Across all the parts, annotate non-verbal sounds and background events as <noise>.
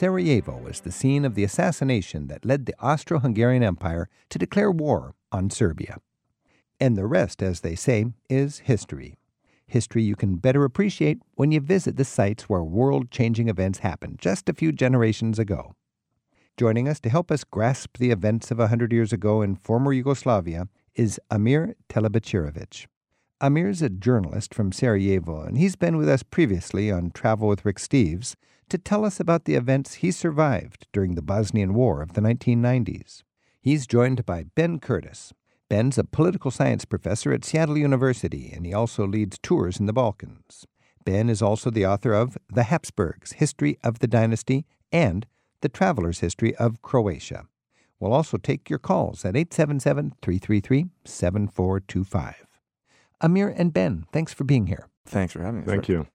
Sarajevo was the scene of the assassination that led the Austro Hungarian Empire to declare war on Serbia. And the rest, as they say, is history. History you can better appreciate when you visit the sites where world changing events happened just a few generations ago. Joining us to help us grasp the events of a hundred years ago in former Yugoslavia is Amir Telibečirović. Amir's a journalist from Sarajevo, and he's been with us previously on Travel with Rick Steves to tell us about the events he survived during the Bosnian War of the 1990s. He's joined by Ben Curtis. Ben's a political science professor at Seattle University, and he also leads tours in the Balkans. Ben is also the author of The Habsburgs History of the Dynasty and The Traveler's History of Croatia. We'll also take your calls at 877 333 7425. Amir and Ben, thanks for being here. Thanks for having us. Thank you.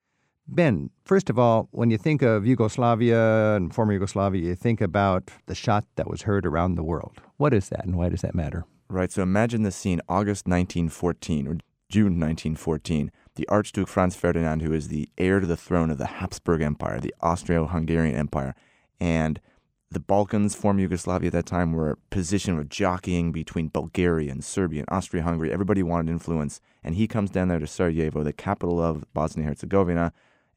Ben, first of all, when you think of Yugoslavia and former Yugoslavia, you think about the shot that was heard around the world. What is that and why does that matter? Right. So imagine the scene August 1914 or June 1914. The Archduke Franz Ferdinand, who is the heir to the throne of the Habsburg Empire, the Austro Hungarian Empire, and the Balkans, former Yugoslavia at that time, were a position of jockeying between Bulgaria and Serbia and Austria Hungary. Everybody wanted influence. And he comes down there to Sarajevo, the capital of Bosnia Herzegovina,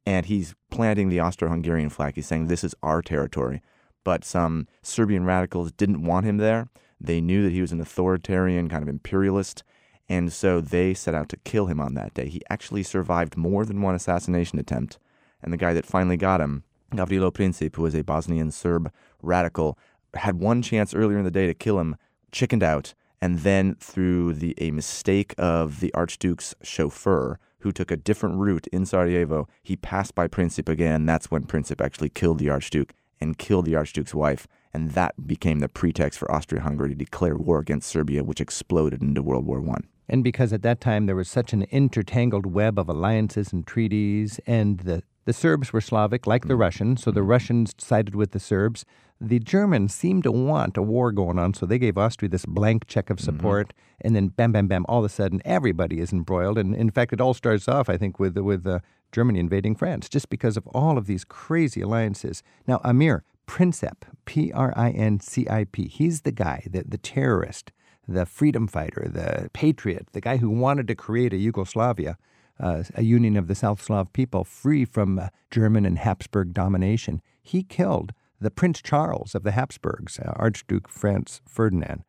and he's planting the Austro-Hungarian flag. He's saying this is our territory. But some Serbian radicals didn't want him there. They knew that he was an authoritarian, kind of imperialist, and so they set out to kill him on that day. He actually survived more than one assassination attempt, and the guy that finally got him, Gavrilo Princip, who was a Bosnian Serb radical, had one chance earlier in the day to kill him, chickened out, and then through the a mistake of the Archduke's chauffeur, who took a different route in Sarajevo, he passed by Princip again. That's when Princip actually killed the Archduke and killed the Archduke's wife. And that became the pretext for Austria Hungary to declare war against Serbia, which exploded into World War I. And because at that time there was such an intertangled web of alliances and treaties, and the, the Serbs were Slavic, like the mm. Russians, so the mm. Russians sided with the Serbs. The Germans seemed to want a war going on, so they gave Austria this blank check of mm-hmm. support, mm-hmm. and then bam, bam, bam, all of a sudden everybody is embroiled. And in fact, it all starts off, I think, with with uh, Germany invading France, just because of all of these crazy alliances. Now, Amir Princip, P R I N C I P, he's the guy, the, the terrorist, the freedom fighter, the patriot, the guy who wanted to create a Yugoslavia. Uh, a union of the South Slav people free from uh, German and Habsburg domination. He killed the Prince Charles of the Habsburgs, uh, Archduke Franz Ferdinand.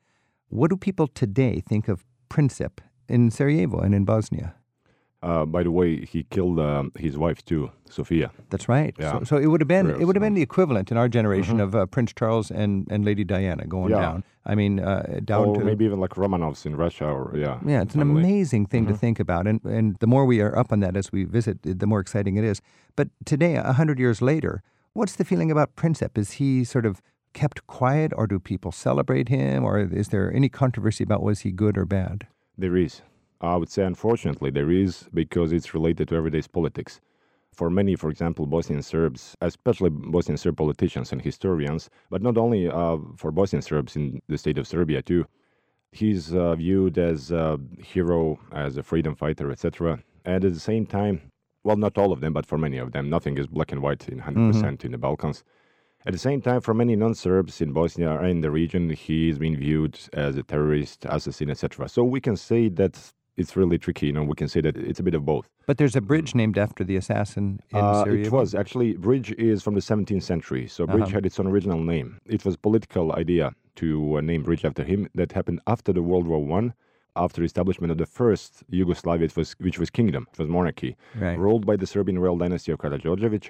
What do people today think of Princip in Sarajevo and in Bosnia? Uh, by the way, he killed um, his wife too, Sophia. That's right. Yeah. So, so, it would have been it would have been the equivalent in our generation mm-hmm. of uh, Prince Charles and, and Lady Diana going yeah. down. I mean, uh, down or to maybe even like Romanovs in Russia, or yeah. Yeah, it's an amazing thing mm-hmm. to think about, and and the more we are up on that as we visit, the more exciting it is. But today, a hundred years later, What's the feeling about Princip? Is he sort of kept quiet, or do people celebrate him, or is there any controversy about was he good or bad? There is. I would say, unfortunately, there is because it's related to everyday politics. For many, for example, Bosnian Serbs, especially Bosnian Serb politicians and historians, but not only uh, for Bosnian Serbs in the state of Serbia too, he's uh, viewed as a hero, as a freedom fighter, etc. And at the same time, well, not all of them, but for many of them, nothing is black and white in 100 mm-hmm. percent in the Balkans. At the same time, for many non-Serbs in Bosnia and the region, he's been viewed as a terrorist, assassin, etc. So we can say that it's really tricky. You know, we can say that it's a bit of both. But there's a bridge named after the assassin in uh, Syria. It was actually bridge is from the 17th century, so bridge uh-huh. had its own original name. It was political idea to uh, name bridge after him. That happened after the World War One after establishment of the first Yugoslavia, was, which was kingdom, it was monarchy, right. ruled by the Serbian royal dynasty of Karađorđević.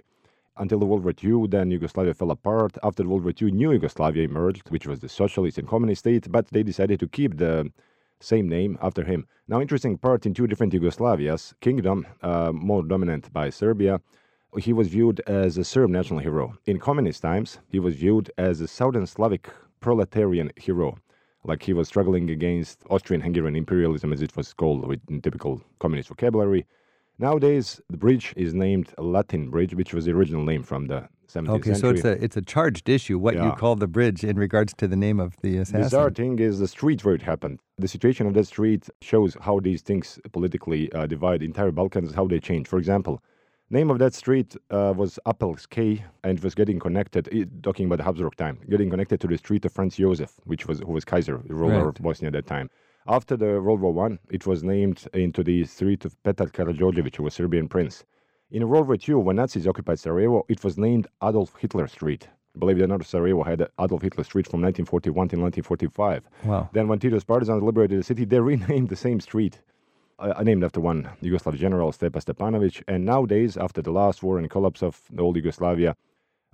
Until the World War II, then Yugoslavia fell apart. After the World War II, new Yugoslavia emerged, which was the socialist and communist state, but they decided to keep the same name after him. Now, interesting part in two different Yugoslavias, kingdom, uh, more dominant by Serbia, he was viewed as a Serb national hero. In communist times, he was viewed as a Southern Slavic proletarian hero like he was struggling against Austrian Hungarian imperialism, as it was called with typical communist vocabulary. Nowadays, the bridge is named Latin Bridge, which was the original name from the 17th okay, century. so it's a it's a charged issue. What you call the bridge in regards to the name of the assassin. The bizarre thing is the street where it happened. The situation of that street shows how these things politically uh, divide entire Balkans, how they change. For example, name of that street uh, was Appelskay, and was getting connected. talking about the Habsburg time, getting connected to the street of Franz Josef, which was who was Kaiser, the ruler of Bosnia at that time. After the World War One, it was named into the street of Petar Karađorđević, who was Serbian prince. In World War II, when Nazis occupied Sarajevo, it was named Adolf Hitler Street. Believe it or not, Sarajevo had Adolf Hitler Street from 1941 to 1945. Wow. Then, when Tito's partisans liberated the city, they <laughs> renamed the same street, uh, named after one Yugoslav general, Stepa Stepanovic. And nowadays, after the last war and collapse of the old Yugoslavia,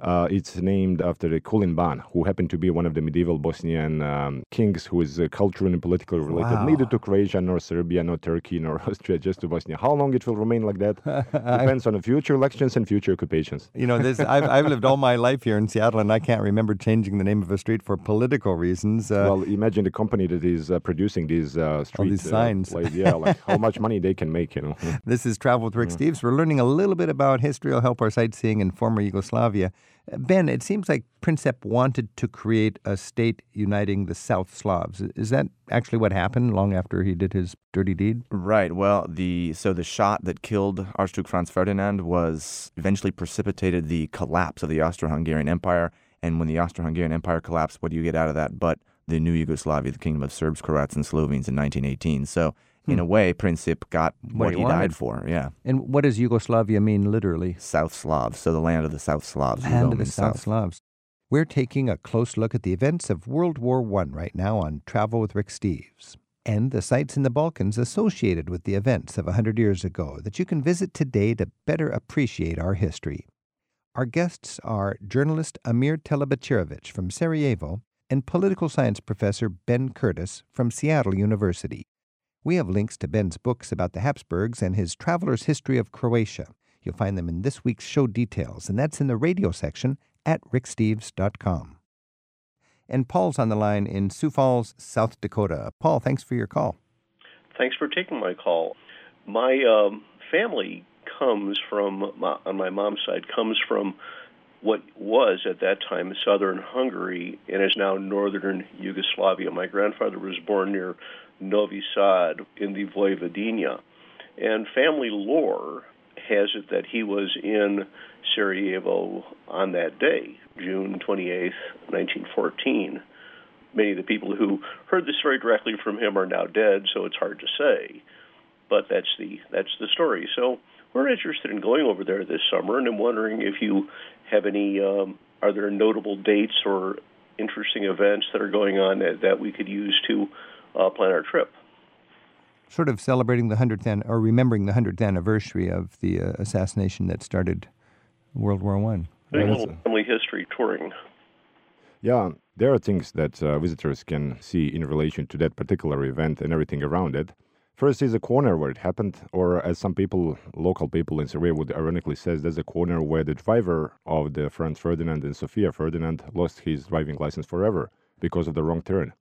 uh, it's named after the Kulin Ban, who happened to be one of the medieval Bosnian um, kings who is uh, culturally and politically related Wow. neither to Croatia, nor Serbia, nor Turkey, nor <laughs> Austria, just to Bosnia. How long it will remain like that <laughs> depends on the future elections and future occupations. You know, this I've, I've lived all my life here in Seattle, and I can't remember changing the name of a street for political reasons. Uh, well, imagine the company that is uh, producing these uh, street these uh, signs. like, yeah, like <laughs> how much money they can make, you know. This is Travel with Rick Mm. Steves. We're learning a little bit about history. will help our sightseeing in former Yugoslavia. Ben, it seems like Princip wanted to create a state uniting the South Slavs. Is that actually what happened long after he did his dirty deed? Right. Well, the so the shot that killed Archduke Franz Ferdinand was eventually precipitated the collapse of the Austro-Hungarian Empire. And when the Austro-Hungarian Empire collapsed, what do you get out of that? But the new Yugoslavia, the kingdom of Serbs, Croats, and Slovenes in 1918. So in hmm. a way, Princip got what, he he died for. Yeah, And what does Yugoslavia mean literally? South Slavs. So the land of the South Slavs. Land of the in South Slavs. We're taking a close look at the events of World War I right now on Travel with Rick Steves and the sites in the Balkans associated with the events of a 100 years ago that you can visit today to better appreciate our history. Our guests are journalist Amir Telibečirović from Sarajevo and political science professor Ben Curtis from Seattle University. We have links to Ben's books about the Habsburgs and his traveler's history of Croatia. You'll find them in this week's show details, and that's in the radio section at ricksteves.com. And Paul's on the line in Sioux Falls, South Dakota. Paul, thanks for your call. Thanks for taking my call. My um, family comes from, on my mom's side, comes from what was at that time southern Hungary and is now northern Yugoslavia. My grandfather was born near Novi Sad in the Vojvodina. And family lore has it that he was in Sarajevo on that day, June 28th, 1914. Many of the people who heard the story directly from him are now dead, so it's hard to say. But that's the that's the story. So we're interested in going over there this summer, and I'm wondering if you have any. Um, are there notable dates or interesting events that are going on that, that we could use to uh, plan our trip? Sort of celebrating the 100th an- or remembering the 100th anniversary of the uh, assassination that started World War One. Doing a little family history touring. Yeah, there are things that uh, visitors can see in relation to that particular event and everything around it. First is a corner where it happened, or as some people, local people in Sarajevo would ironically says, there's a corner where the driver of the Franz Ferdinand and Sofia Ferdinand lost his driving license forever because of the wrong turn.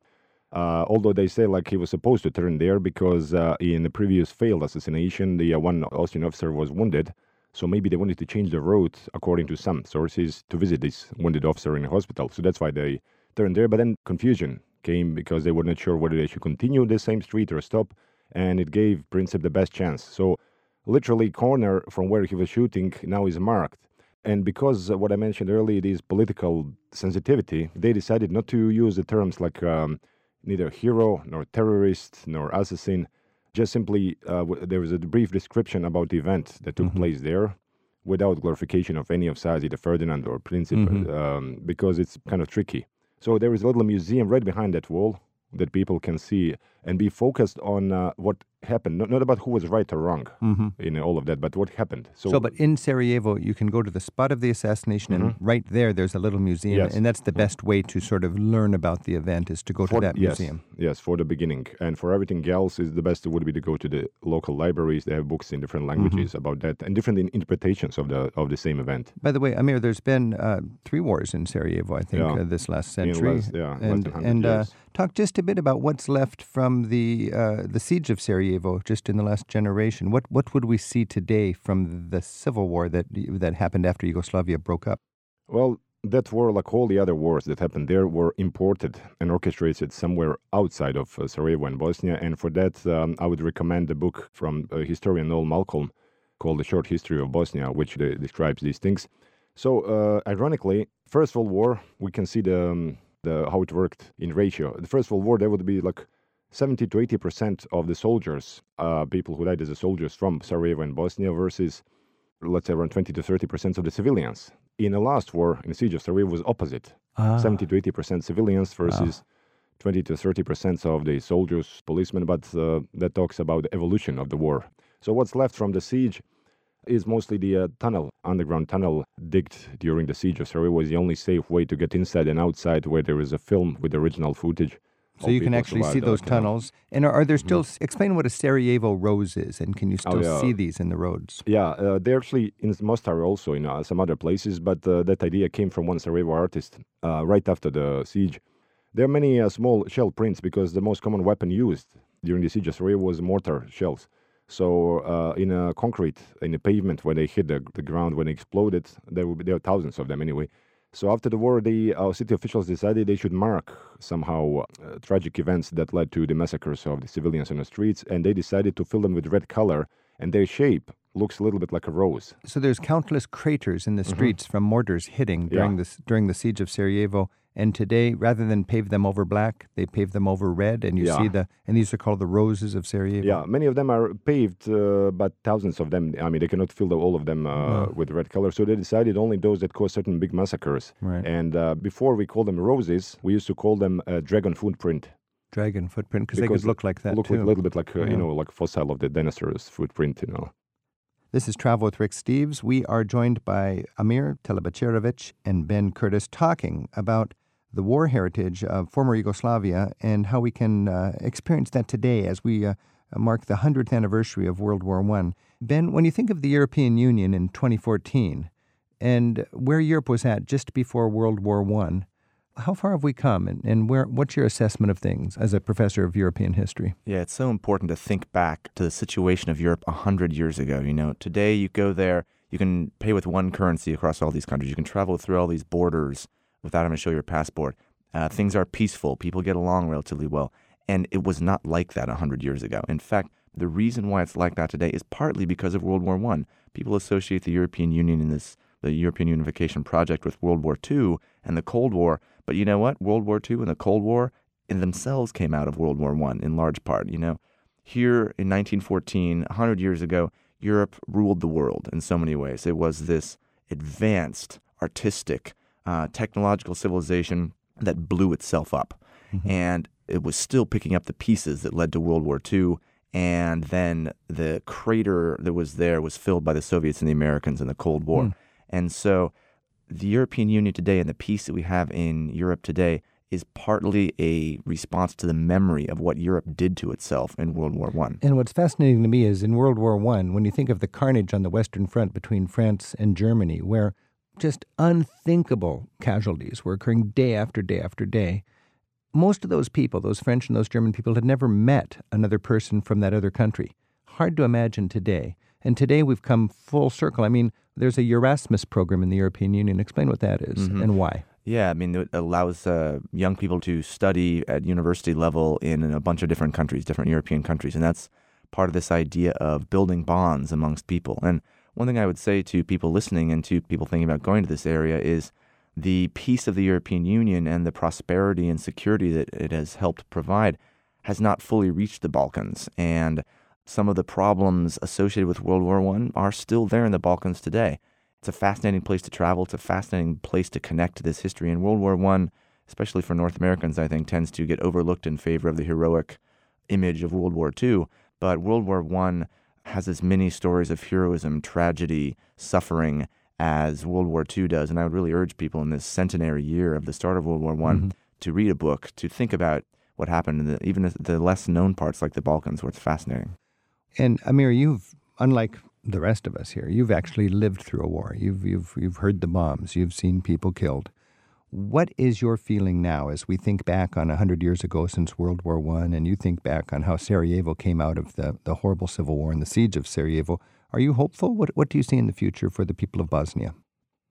Uh, although they say like he was supposed to turn there because uh, in the previous failed assassination, the uh, one Austrian officer was wounded. So maybe they wanted to change the route, according to some sources, to visit this wounded officer in the hospital. So that's why they turned there. But then confusion came because they were not sure whether they should continue the same street or stop. And it gave Princip the best chance. So literally corner from where he was shooting now is marked. And because what I mentioned earlier, it is political sensitivity, they decided not to use the terms like um, neither hero nor terrorist nor assassin. Just simply, uh, w- there was a brief description about the event that took place there without glorification of any of sides, either Ferdinand or Princip, um, because it's kind of tricky. So there is a little museum right behind that wall that people can see and be focused on uh, what happened, not, not about who was right or wrong in all of that, but what happened. So, So, but in Sarajevo, you can go to the spot of the assassination, and right there, there's a little museum, Yes. and that's the best way to sort of learn about the event is to go to that yes, museum. Yes, for the beginning. And for everything else, is the best would be to go to the local libraries. They have books in different languages about that and different interpretations of the of the same event. By the way, Amir, there's been uh, three wars in Sarajevo, I think, Yeah. uh, this last century. less- yeah, and than 100 and uh, talk just a bit about what's left from the uh, the siege of Sarajevo, just in the last generation. What what would we see today from the civil war that that happened after Yugoslavia broke up? Well, that war, like all the other wars that happened there, were imported and orchestrated somewhere outside of uh, Sarajevo and Bosnia. And for that, um, I would recommend a book from uh, historian Noel Malcolm called The Short History of Bosnia, which de- describes these things. So, uh, ironically, First World War, we can see the, um, the how it worked in ratio. The First World War, there would be like 70 to 80 percent of the soldiers, uh, people who died as soldiers from Sarajevo and Bosnia, versus let's say around 20 to 30 percent of the civilians. In the last war, in the siege of Sarajevo, was opposite: ah. 70 to 80 percent civilians versus ah. 20 to 30 percent of the soldiers, policemen. But uh, that talks about the evolution of the war. So what's left from the siege is mostly the uh, tunnel, underground tunnel digged during the siege of Sarajevo was the only safe way to get inside and outside where there is a film with original footage. So you can actually see those tunnels. And are, are there still, mm-hmm. explain what a Sarajevo rose is, and can you oh, still oh, yeah. see these in the roads? Yeah, uh, they're actually in Mostar also, in uh, some other places, but uh, that idea came from one Sarajevo artist uh, right after the siege. There are many uh, small shell prints because the most common weapon used during the siege of Sarajevo was mortar shells. So uh, in a concrete, in a pavement, when they hit the, the ground, when they exploded, there will be there are thousands of them anyway. So after the war, the uh, city officials decided they should mark somehow uh, tragic events that led to the massacres of the civilians on the streets, and they decided to fill them with red color, and their shape looks a little bit like a rose. So there's countless craters in the mm-hmm. streets mm-hmm. from mortars hitting during yeah. the during the siege of Sarajevo. And today, rather than pave them over black, they pave them over red, and you yeah. see the and these are called the roses of Sarajevo. Yeah, many of them are paved, uh, but thousands of them. I mean, they cannot fill the, all of them uh, with red color, so they decided only those that cause certain big massacres. Right. And uh, before we call them roses, we used to call them dragon footprint. Dragon footprint because they could look like that look too. a little bit like uh, yeah. you know, like fossil of the dinosaur's footprint. You know. This is Travel with Rick Steves. We are joined by Amir Telibečirović and Ben Curtis talking about the war heritage of former Yugoslavia and how we can uh, experience that today as we uh, mark the 100th anniversary of World War I. Ben, when you think of the European Union in 2014 and where Europe was at just before World War I, how far have we come and, and where what's your assessment of things as a professor of European history? Yeah, it's so important to think back to the situation of Europe 100 years ago. You know, today you go there, you can pay with one currency across all these countries. You can travel through all these borders without having to show your passport. Uh, things are peaceful. People get along relatively well. And it was not like that 100 years ago. In fact, the reason why it's like that today is partly because of World War I. People associate the European Union in this, the European Unification Project with World War II and the Cold War. But you know what? World War II and the Cold War in themselves came out of World War I in large part. You know, here in 1914, 100 years ago, Europe ruled the world in so many ways. It was this advanced, artistic, uh, technological civilization that blew itself up. Mm-hmm. And it was still picking up the pieces that led to World War II. And then the crater that was there was filled by the Soviets and the Americans in the Cold War. Mm. And so the European Union today and the peace that we have in Europe today is partly a response to the memory of what Europe did to itself in World War One. And what's fascinating to me is in World War One, when you think of the carnage on the Western Front between France and Germany, where just unthinkable casualties were occurring day after day after day. Most of those people, those French and those German people, had never met another person from that other country. Hard to imagine today. And today we've come full circle. I mean, there's a Erasmus program in the European Union. Explain what that is mm-hmm. and why. Yeah, I mean, it allows uh, young people to study at university level in a bunch of different countries, different European countries. And that's part of this idea of building bonds amongst people. And one thing I would say to people listening and to people thinking about going to this area is the peace of the European Union and the prosperity and security that it has helped provide has not fully reached the Balkans. And some of the problems associated with World War I are still there in the Balkans today. It's a fascinating place to travel. It's a fascinating place to connect to this history. And World War I, especially for North Americans, I think tends to get overlooked in favor of the heroic image of World War II. But World War I has as many stories of heroism, tragedy, suffering as World War II does. And I would really urge people in this centenary year of the start of World War I mm-hmm. to read a book, to think about what happened in the, even the less known parts like the Balkans, where it's fascinating. And Amir, you've, unlike the rest of us here, you've actually lived through a war. You've, you've, you've heard the bombs, you've seen people killed. What is your feeling now as we think back on 100 years ago since World War I and you think back on how Sarajevo came out of the, the horrible civil war and the siege of Sarajevo? Are you hopeful? What, what do you see in the future for the people of Bosnia?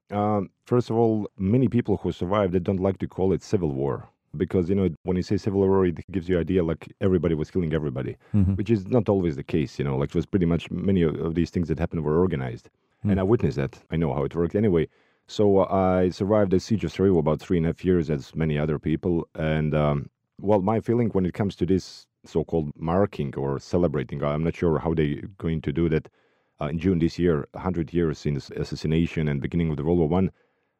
Um, first of all, many people who survived they don't like to call it civil war because you know when you say civil war, it gives you an idea like everybody was killing everybody, mm-hmm. which is not always the case. You know, like it was pretty much many of, of these things that happened were organized, mm-hmm. and I witnessed that. I know how it worked anyway. So uh, I survived the siege of Sarajevo about three and a half years, as many other people. And um, well, my feeling when it comes to this so-called marking or celebrating, I'm not sure how they're going to do that. Uh, in June this year, 100 years since assassination and beginning of the World War One,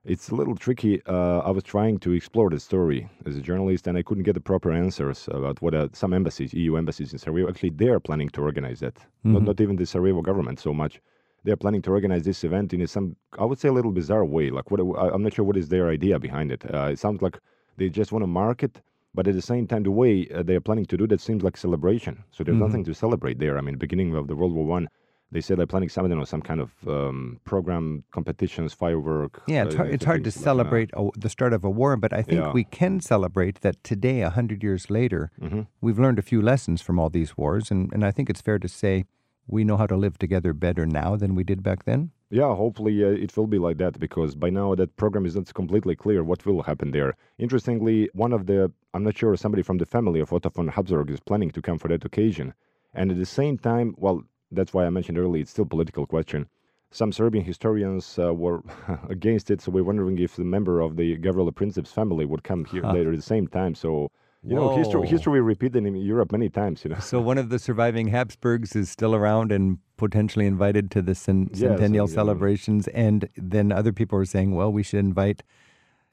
it's a little tricky. Uh, I was trying to explore the story as a journalist, and I couldn't get the proper answers about what uh, some embassies, EU embassies in Sarajevo, actually they are planning to organize that. Mm-hmm. Not, not even the Sarajevo government so much they're planning to organize this event in some, I would say, a little bizarre way. Like, what I'm not sure what is their idea behind it. Uh, it sounds like they just want to market, but at the same time, the way uh, they are planning to do that seems like celebration. So there's mm-hmm. nothing to celebrate there. I mean, beginning of the World War One, they said they're planning some, I don't know, some kind of um, program, competitions, firework. Yeah, it's, uh, hard, it's hard to like celebrate a, the start of a war, but I think yeah. we can celebrate that today, a hundred years later, mm-hmm. we've learned a few lessons from all these wars, and, and I think it's fair to say we know how to live together better now than we did back then? Yeah, hopefully uh, it will be like that because by now that program is not completely clear what will happen there. Interestingly, one of the, I'm not sure, somebody from the family of Otto von Habsburg is planning to come for that occasion. And at the same time, well, that's why I mentioned earlier, it's still a political question. Some Serbian historians uh, were <laughs> against it, so we're wondering if the member of the Gavrilo Princip's family would come here huh. later at the same time. So you Whoa. know, history, history repeated in Europe many times. You know. So one of the surviving Habsburgs is still around and potentially invited to the cent- centennial yes, celebrations, and then other people are saying, "Well, we should invite."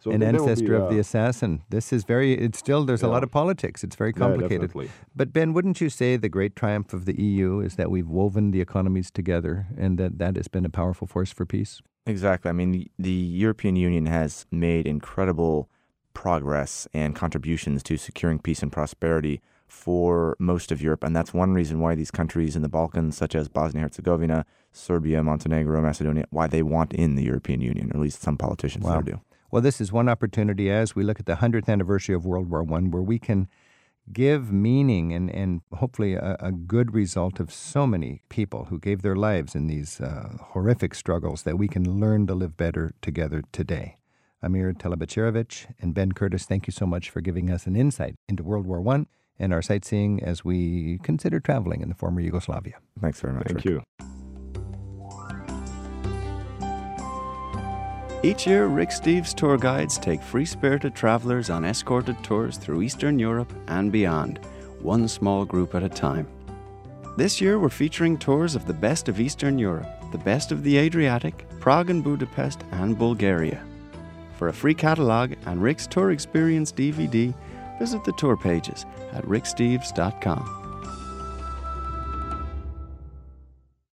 So an ancestor be, uh, of the assassin. This is very, it's still, there's yeah. a lot of politics. It's very complicated. Yeah, but Ben, wouldn't you say the great triumph of the EU is that we've woven the economies together and that that has been a powerful force for peace? Exactly. I mean, the, the European Union has made incredible progress and contributions to securing peace and prosperity for most of Europe. And that's one reason why these countries in the Balkans, such as Bosnia Herzegovina, Serbia, Montenegro, Macedonia, why they want in the European Union, or at least some politicians wow. there do. Well, this is one opportunity as we look at the 100th anniversary of World War I where we can give meaning and, and hopefully a, a, good result of so many people who gave their lives in these uh, horrific struggles that we can learn to live better together today. Amir Telebacevic and Ben Curtis, thank you so much for giving us an insight into World War I and our sightseeing as we consider traveling in the former Yugoslavia. Thanks very much. Thank Rick. you. Each year, Rick Steves tour guides take free spirited travelers on escorted tours through Eastern Europe and beyond, one small group at a time. This year, we're featuring tours of the best of Eastern Europe, the best of the Adriatic, Prague and Budapest, and Bulgaria. For a free catalogue and Rick's Tour Experience DVD, visit the tour pages at ricksteves.com.